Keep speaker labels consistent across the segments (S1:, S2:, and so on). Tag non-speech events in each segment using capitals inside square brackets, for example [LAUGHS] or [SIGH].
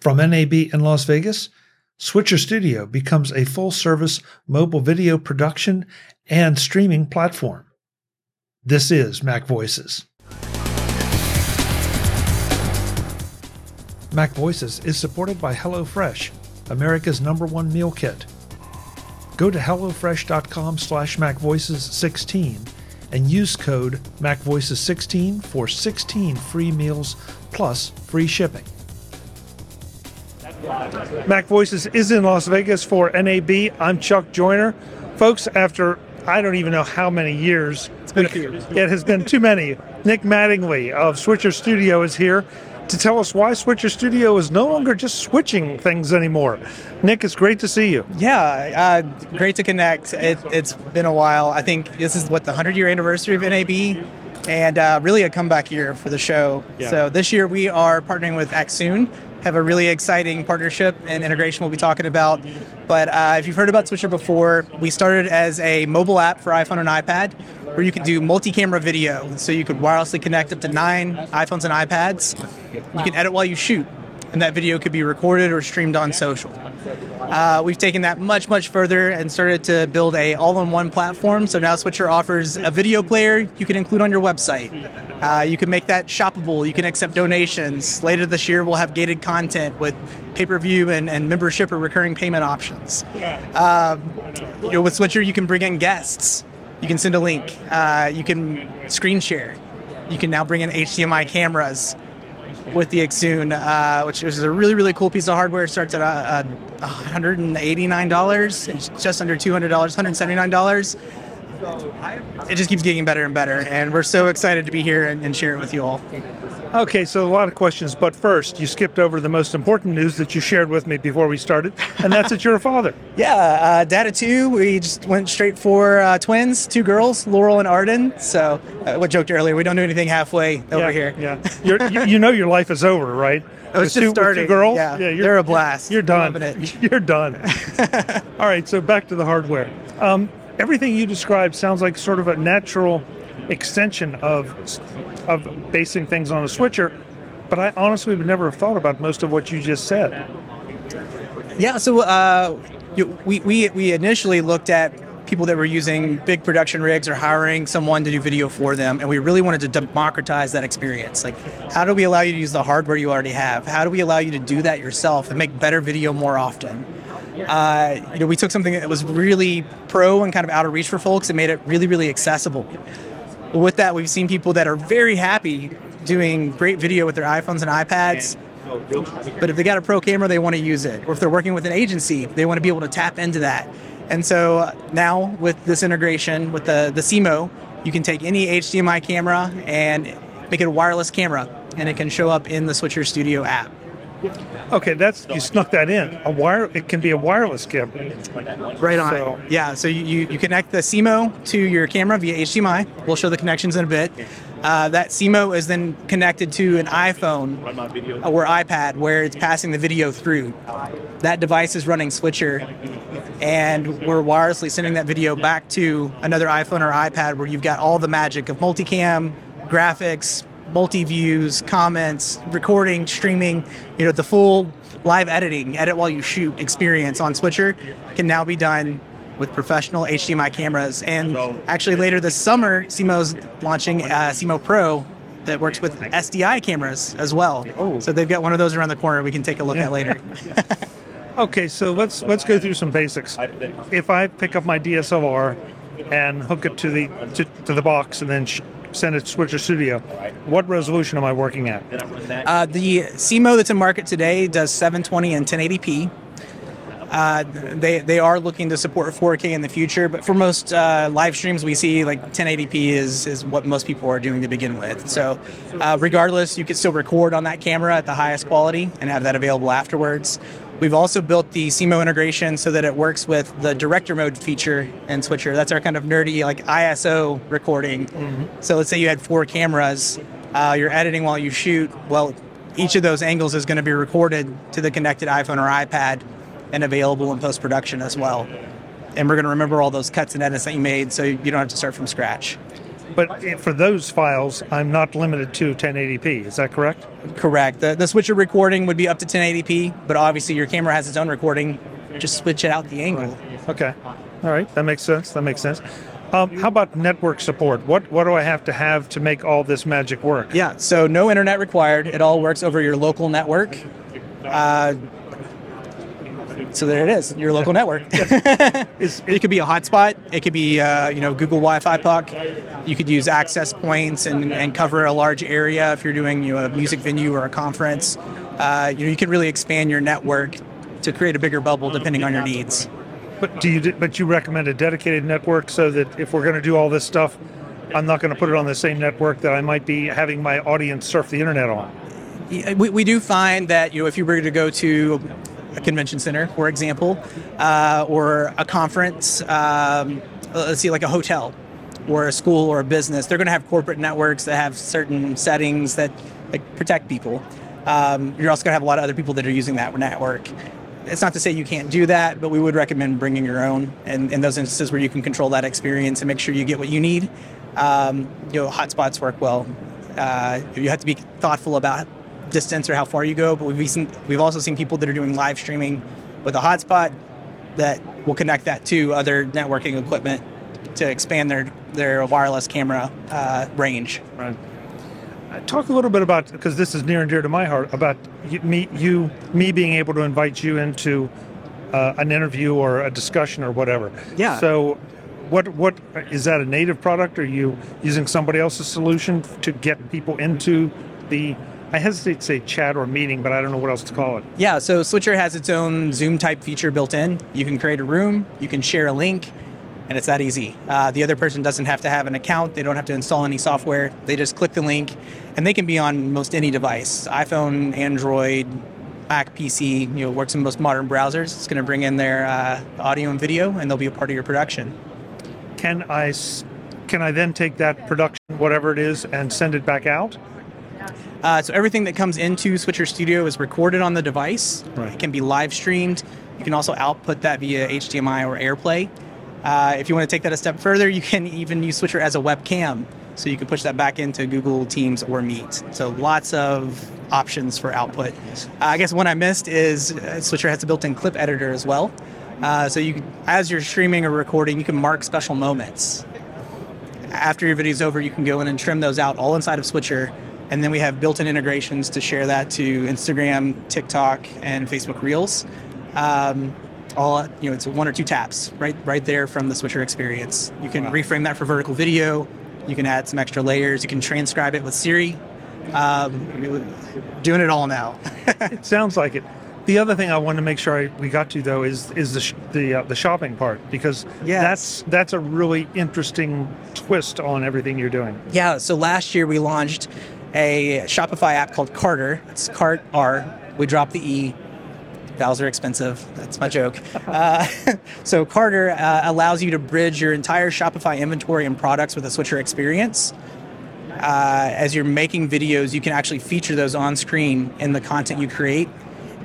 S1: From NAB in Las Vegas, Switcher Studio becomes a full service mobile video production and streaming platform. This is Mac Voices. Mac Voices is supported by HelloFresh, America's number one meal kit. Go to HelloFresh.com slash MacVoices16 and use code MacVoices16 for 16 free meals plus free shipping. Mac Voices is in Las Vegas for NAB. I'm Chuck Joiner. Folks, after I don't even know how many years,
S2: it's been a few.
S1: It has been too many. Nick Mattingly of Switcher Studio is here to tell us why Switcher Studio is no longer just switching things anymore. Nick, it's great to see you.
S2: Yeah, uh, great to connect. It, has been a while. I think this is what the 100 year anniversary of NAB, and uh, really a comeback year for the show. Yeah. So this year we are partnering with Accsoon have a really exciting partnership and integration we'll be talking about. But uh, if you've heard about Switcher before, we started as a mobile app for iPhone and iPad where you can do multi-camera video. So you could wirelessly connect up to nine iPhones and iPads. You can edit while you shoot, and that video could be recorded or streamed on social. Uh, we've taken that much, much further and started to build a all-in-one platform. So now Switcher offers a video player you can include on your website. Uh, you can make that shoppable. You can accept donations. Later this year, we'll have gated content with pay-per-view and, and membership or recurring payment options. Uh, you know, with Switcher, you can bring in guests. You can send a link. Uh, you can screen share. You can now bring in HDMI cameras with the Accsoon, uh, which is a really, really cool piece of hardware. It starts at uh, $189. It's just under $200, $179. It just keeps getting better and better, and we're so excited to be here and, and share it with you all.
S1: Okay, so a lot of questions, but first, you skipped over the most important news that you shared with me before we started, and that's that you're a father. [LAUGHS]
S2: Yeah, uh, dad of two. We just went straight for uh, twins, two girls, Laurel and Arden. So, uh, what joked earlier, we don't do anything halfway over
S1: yeah,
S2: here.
S1: Yeah, you you know your life is over, right? [LAUGHS]
S2: Oh, it's just two, starting.
S1: Girls.
S2: Yeah, yeah they're a blast.
S1: You're done. [LAUGHS] You're done. All right, so back to the hardware. Um, everything you described sounds like sort of a natural extension of of basing things on a switcher, but I honestly would never have thought about most of what you just said.
S2: Yeah, so uh, we, we, we initially looked at people that were using big production rigs or hiring someone to do video for them, and we really wanted to democratize that experience. Like, how do we allow you to use the hardware you already have? How do we allow you to do that yourself and make better video more often? Uh, you know, we took something that was really pro and kind of out of reach for folks and made it really, really accessible with that, we've seen people that are very happy doing great video with their iPhones and iPads. But if they got a pro camera, they want to use it. Or if they're working with an agency, they want to be able to tap into that. And so uh, now with this integration with the, the SeeMo, you can take any HDMI camera and make it a wireless camera, and it can show up in the Switcher Studio app.
S1: Okay, that's you snuck that in. A wire, it can be a wireless camera.
S2: Right on. So. Yeah, so you, you connect the SeeMo to your camera via HDMI. We'll show the connections in a bit. Uh, that SeeMo is then connected to an iPhone or iPad where it's passing the video through. That device is running Switcher, and we're wirelessly sending that video back to another iPhone or iPad where you've got all the magic of multicam, graphics, multi views, comments, recording, streaming, you know, the full live editing, edit while you shoot experience on Switcher can now be done with professional HDMI cameras. And actually, later this summer, SeeMo's launching uh, SeeMo Pro that works with SDI cameras as well. Oh. So they've got one of those around the corner we can take a look at later. [LAUGHS]
S1: okay, so let's let's go through some basics. If I pick up my DSLR and hook it to the to, to the box and then sh- to Switcher Studio. What resolution am I working at?
S2: Uh, the SeeMo that's in market today does 720 and 1080p. Uh, they they are looking to support 4K in the future, but for most uh, live streams, we see like 1080p is is what most people are doing to begin with. So, uh, regardless, you can still record on that camera at the highest quality and have that available afterwards. We've also built the SeeMo integration so that it works with the director mode feature in Switcher. That's our kind of nerdy like ISO recording. Mm-hmm. So let's say you had four cameras, uh, you're editing while you shoot. Well, each of those angles is going to be recorded to the connected iPhone or iPad and available in post production as well. And we're going to remember all those cuts and edits that you made so you don't have to start from scratch.
S1: But for those files, I'm not limited to 1080p. Is that correct?
S2: Correct. The, the switcher recording would be up to 1080p, but obviously your camera has its own recording. Just switch it out the angle.
S1: Okay. All right. That makes sense. That makes sense. Um, how about network support? What what do I have to have to make all this magic work?
S2: Yeah, so no internet required. It all works over your local network. Uh, so there it is, your local network. [LAUGHS] It could be a hotspot. It could be uh, you know Google Wi-Fi puck. You could use access points and, and cover a large area if you're doing you know, a music venue or a conference. Uh, you know you can really expand your network to create a bigger bubble depending on your needs.
S1: but do you but you recommend a dedicated network so that if we're going to do all this stuff, I'm not going to put it on the same network that I might be having my audience surf the internet on.
S2: We, we do find that you know if you were to go to a convention center, for example, uh, or a conference, um, let's see, like a hotel or a school or a business, they're going to have corporate networks that have certain settings that like, protect people. Um, you're also going to have a lot of other people that are using that network. It's not to say you can't do that, but we would recommend bringing your own in, in those instances where you can control that experience and make sure you get what you need. Um, you know, hotspots work well. Uh, you have to be thoughtful about distance or how far you go, but we've seen, we've also seen people that are doing live streaming with a hotspot that will connect that to other networking equipment to expand their their wireless camera uh, range.
S1: Right. Talk a little bit about because this is near and dear to my heart about you, me you me being able to invite you into uh, an interview or a discussion or whatever.
S2: Yeah.
S1: So, what what is that a native product? Are you using somebody else's solution to get people into the? I hesitate to say chat or meeting, but I don't know what else to call it.
S2: Yeah, so Switcher has its own Zoom type feature built in. You can create a room, you can share a link, and it's that easy. Uh, the other person doesn't have to have an account, they don't have to install any software. They just click the link, and they can be on most any device iPhone, Android, Mac, PC, you know, works in most modern browsers. It's going to bring in their uh, audio and video, and they'll be a part of your production.
S1: Can I can I then take that production, whatever it is, and send it back out?
S2: Uh, so everything that comes into Switcher Studio is recorded on the device.
S1: Right.
S2: It can be live streamed. You can also output that via HDMI or AirPlay. Uh, if you want to take that a step further, you can even use Switcher as a webcam. So you can push that back into Google Teams or Meet. So lots of options for output. Uh, I guess one I missed is uh, Switcher has a built-in clip editor as well. Uh, so you, as you're streaming or recording, you can mark special moments after your video's over, you can go in and trim those out all inside of Switcher. And then we have built-in integrations to share that to Instagram, TikTok, and Facebook Reels. Um, all you know, it's one or two taps right right there from the Switcher experience. You can reframe that for vertical video. You can add some extra layers. You can transcribe it with Siri. Um, doing it all now. [LAUGHS]
S1: It sounds like it. The other thing I wanted to make sure I, we got to though is is the sh- the uh, the shopping part because
S2: Yes.
S1: that's that's a really interesting twist on everything you're doing.
S2: Yeah, so last year we launched a Shopify app called Cartr. It's Cart R. We dropped the E. Vowels are expensive. That's my joke. [LAUGHS] Uh, [LAUGHS] so Cartr uh, allows you to bridge your entire Shopify inventory and products with a Switcher experience. Uh, as you're making videos, you can actually feature those on screen in the content you create.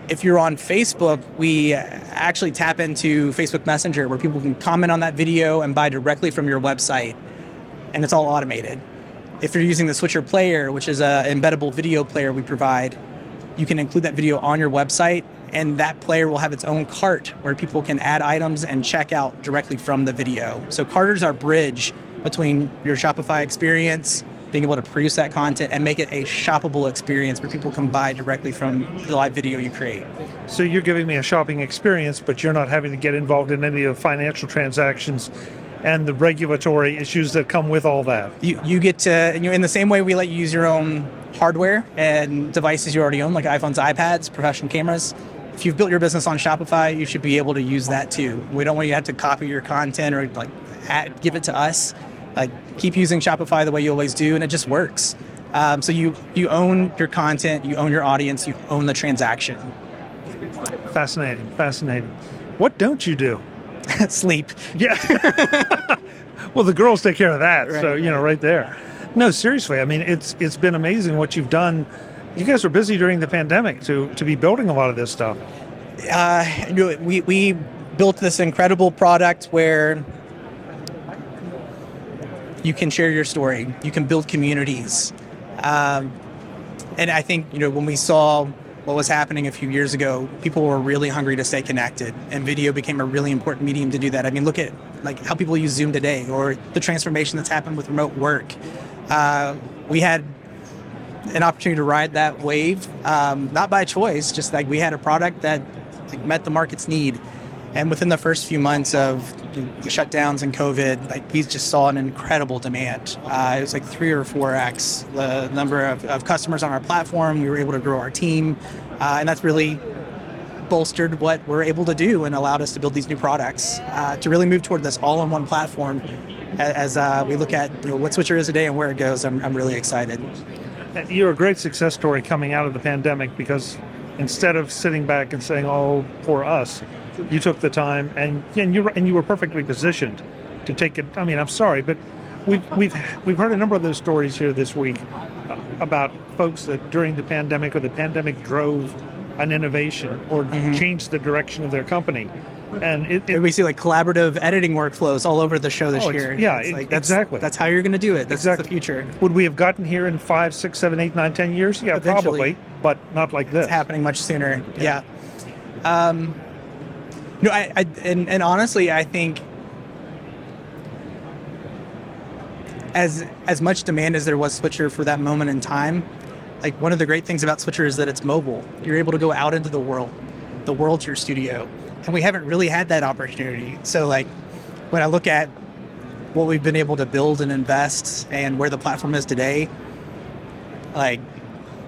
S2: If you're on Facebook, we actually tap into Facebook Messenger where people can comment on that video and buy directly from your website and it's all automated. If you're using the Switcher Player, which is an embeddable video player we provide, you can include that video on your website, and that player will have its own cart where people can add items and check out directly from the video. So Cartr's our bridge between your Shopify experience, being able to produce that content, and make it a shoppable experience where people can buy directly from the live video you create.
S1: So you're giving me a shopping experience, but you're not having to get involved in any of the financial transactions and the regulatory issues that come with all that.
S2: you, you get to you know in the same way we let you use your own hardware and devices you already own like iPhones, iPads, professional cameras. If you've built your business on Shopify, you should be able to use that too. We don't want you to have to copy your content or like add, give it to us. Like keep using Shopify the way you always do, and it just works. Um, so you you own your content, you own your audience, you own the transaction.
S1: Fascinating, fascinating. What don't you do? [LAUGHS]
S2: Sleep.
S1: Yeah. [LAUGHS] well, the girls take care of that. So,
S2: Right.
S1: you know, right there. No, seriously. I mean, it's it's been amazing what you've done. You guys were busy during the pandemic to to be building a lot of this stuff.
S2: uh, you know, we, we built this incredible product where you can share your story, you can build communities. Um, and I think, you know, when we saw what was happening a few years ago, people were really hungry to stay connected, and video became a really important medium to do that. I mean, look at like how people use Zoom today, or the transformation that's happened with remote work. Uh, we had an opportunity to ride that wave, um, not by choice, just like we had a product that like, met the market's need. And within the first few months of shutdowns and COVID, like we just saw an incredible demand. Uh, it was like three or four x the number of, of, customers on our platform. We were able to grow our team, uh, and that's really bolstered what we're able to do and allowed us to build these new products uh, to really move toward this all-in-one platform. As uh, we look at you know, what Switcher is today and where it goes, I'm, I'm really excited.
S1: You're a great success story coming out of the pandemic because instead of sitting back and saying, "Oh, poor us," you took the time and and you and you were perfectly positioned to take it. I mean, I'm sorry, but we've we've we've heard a number of those stories here this week uh, about folks that during the pandemic or the pandemic drove an innovation or mm-hmm. changed the direction of their company. And it,
S2: it, we see like collaborative editing workflows all over the show this
S1: oh,
S2: year.
S1: Yeah, it's like, that's,
S2: exactly. That's how you're going to do it. That's
S1: exactly.
S2: the future.
S1: Would we have gotten here in five, six, seven, eight, nine, ten years? Yeah,
S2: Eventually.
S1: probably, but not like this.
S2: It's happening much sooner. Yeah. yeah. Um, no, I, I and, and honestly, I think as as much demand as there was Switcher for that moment in time, like one of the great things about Switcher is that it's mobile. You're able to go out into the world. The world's your studio, and we haven't really had that opportunity. So like when I look at what we've been able to build and invest and where the platform is today, like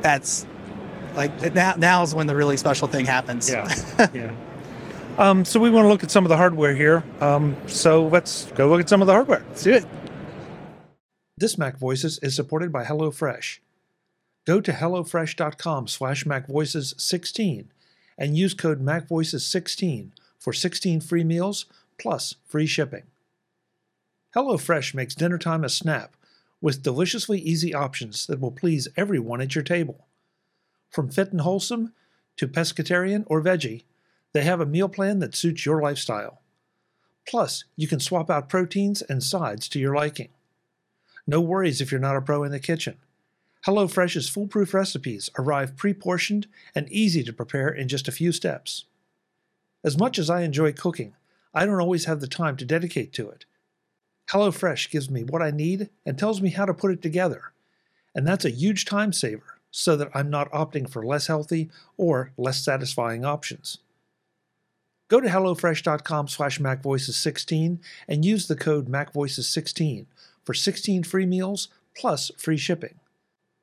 S2: that's like now now is when the really special thing happens.
S1: Yeah. [LAUGHS] yeah. Um, so we want to look at some of the hardware here. Um, so let's go look at some of the hardware.
S2: Let's do it.
S1: This Mac Voices is supported by HelloFresh. Go to HelloFresh.com slash MacVoices16 and use code MacVoices16 for 16 free meals plus free shipping. HelloFresh makes dinner time a snap with deliciously easy options that will please everyone at your table. From fit and wholesome to pescatarian or veggie, they have a meal plan that suits your lifestyle. Plus, you can swap out proteins and sides to your liking. No worries if you're not a pro in the kitchen. HelloFresh's foolproof recipes arrive pre portioned and easy to prepare in just a few steps. As much as I enjoy cooking, I don't always have the time to dedicate to it. HelloFresh gives me what I need and tells me how to put it together. And that's a huge time saver so that I'm not opting for less healthy or less satisfying options. Go to HelloFresh.com slash MacVoices16 and use the code MacVoices16 for 16 free meals plus free shipping.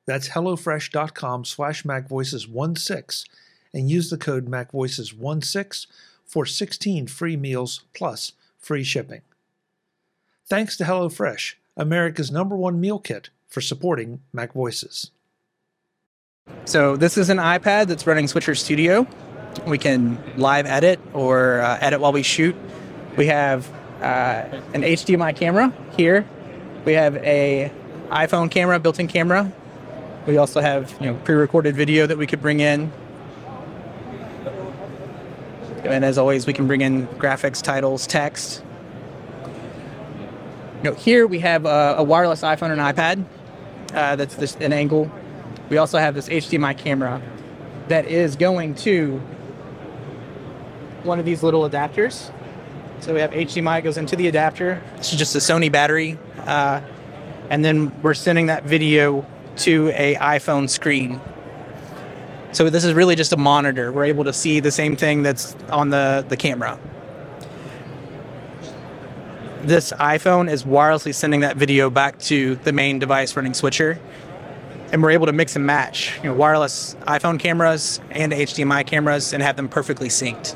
S1: That's HelloFresh.com slash MacVoices16 and use the code MacVoices16 for 16 free meals plus free shipping. Thanks to HelloFresh, America's number one meal kit for supporting Mac Voices.
S2: So this is an iPad that's running Switcher Studio. We can live edit or uh, edit while we shoot. We have uh, an HDMI camera here. We have a iPhone camera, built-in camera. We also have you know pre-recorded video that we could bring in. And as always, we can bring in graphics, titles, text. You know, here we have a, a wireless iPhone and iPad. Uh, that's this, an angle. We also have this HDMI camera that is going to one of these little adapters. So we have HDMI goes into the adapter. This is just a Sony battery, uh, and then we're sending that video to a iPhone screen. So this is really just a monitor. We're able to see the same thing that's on the, the camera. This iPhone is wirelessly sending that video back to the main device running Switcher. And we're able to mix and match you know, wireless iPhone cameras and HDMI cameras and have them perfectly synced.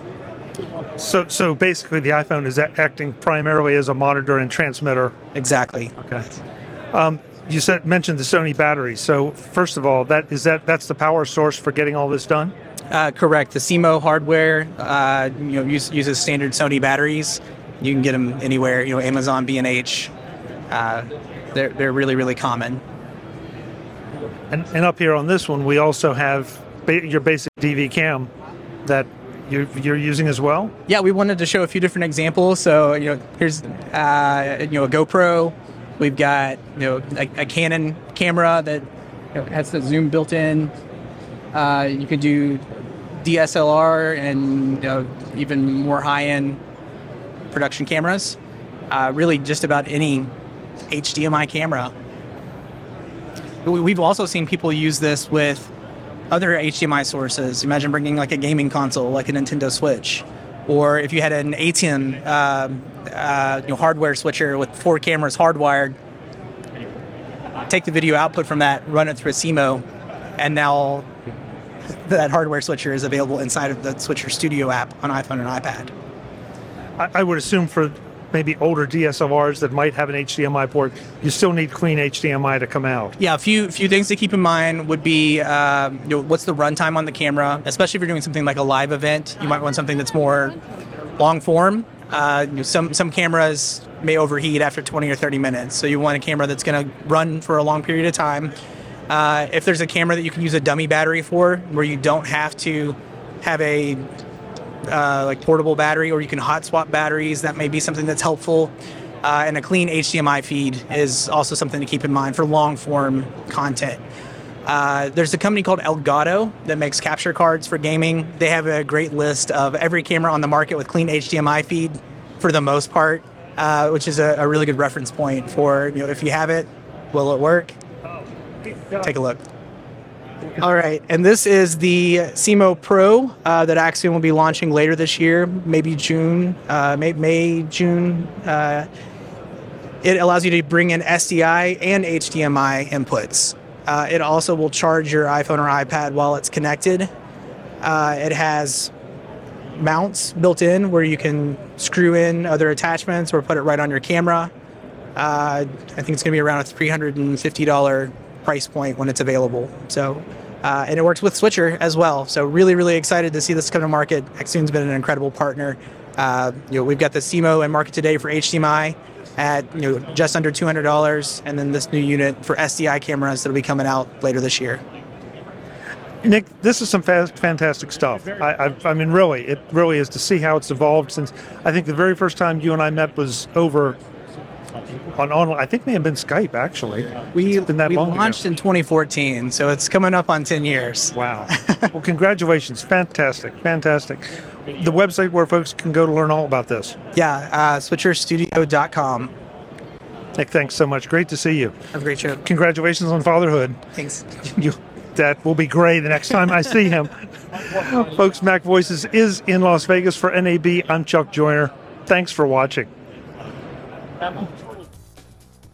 S1: So, so basically, the iPhone is acting primarily as a monitor and transmitter.
S2: Exactly.
S1: Okay. Um, you said mentioned the Sony battery. So, first of all, that is that that's the power source for getting all this done.
S2: Uh, correct. The SeeMo hardware, uh, you know, use, uses standard Sony batteries. You can get them anywhere. You know, Amazon, B and H. Uh, they're they're really really common.
S1: And, and up here on this one, we also have ba- your basic DV cam that you're, you're using as well?
S2: Yeah, we wanted to show a few different examples. So you know, here's uh, you know a GoPro, We've got you know a, a Canon camera that you know, has the zoom built in. Uh, you can do DSLR and you know, even more high end production cameras. Uh, really, just about any HDMI camera. We've also seen people use this with other HDMI sources. Imagine bringing like a gaming console, like a Nintendo Switch, or if you had an ATEM uh, uh, you know, hardware switcher with four cameras hardwired. Take the video output from that, run it through a SeeMo, and now [LAUGHS] that hardware switcher is available inside of the Switcher Studio app on iPhone and iPad.
S1: I would assume for maybe older DSLRs that might have an HDMI port, you still need clean HDMI to come out.
S2: Yeah, a few few things to keep in mind would be uh, you know, what's the runtime on the camera, especially if you're doing something like a live event. You might want something that's more long form. Uh, you know, some some cameras may overheat after 20 or 30 minutes, so you want a camera that's going to run for a long period of time. Uh, if there's a camera that you can use a dummy battery for, where you don't have to have a uh, like portable battery, or you can hot swap batteries, that may be something that's helpful. Uh, and a clean HDMI feed is also something to keep in mind for long form content. Uh, there's a company called Elgato that makes capture cards for gaming. They have a great list of every camera on the market with clean HDMI feed for the most part, uh, which is a, a, really good reference point for you know if you have it, will it work? Take a look. [LAUGHS] All right, and this is the SeeMo Pro uh, that Accsoon will be launching later this year, maybe June, uh, May, May, June. Uh, it allows you to bring in SDI and HDMI inputs. Uh, it also will charge your iPhone or iPad while it's connected. Uh, it has mounts built in where you can screw in other attachments or put it right on your camera. Uh, I think it's going to be around a $350 price point when it's available. So, uh, and it works with Switcher as well. So, really, really excited to see this come to market. Accsoon's been an incredible partner. Uh, you know, we've got the SeeMo in market today for HDMI at you know just under two hundred dollars, and then this new unit for SDI cameras that'll be coming out later this year.
S1: Nick, this is some fantastic stuff. I, I, I, mean, really, it really is to see how it's evolved since I think the very first time you and I met was over on online. I think may have been Skype actually.
S2: We we launched ago. in 2014, so it's coming up on 10 years.
S1: Wow. [LAUGHS] well, congratulations! Fantastic, fantastic. The website where folks can go to learn all about this.
S2: Yeah, uh, switcherstudio.com.
S1: Nick, thanks so much. Great to see you.
S2: Have a great show.
S1: Congratulations on fatherhood.
S2: Thanks. [LAUGHS]
S1: You, that will be gray the next time I see him. [LAUGHS] Folks, Mac Voices is in Las Vegas for NAB. I'm Chuck Joiner. Thanks for watching.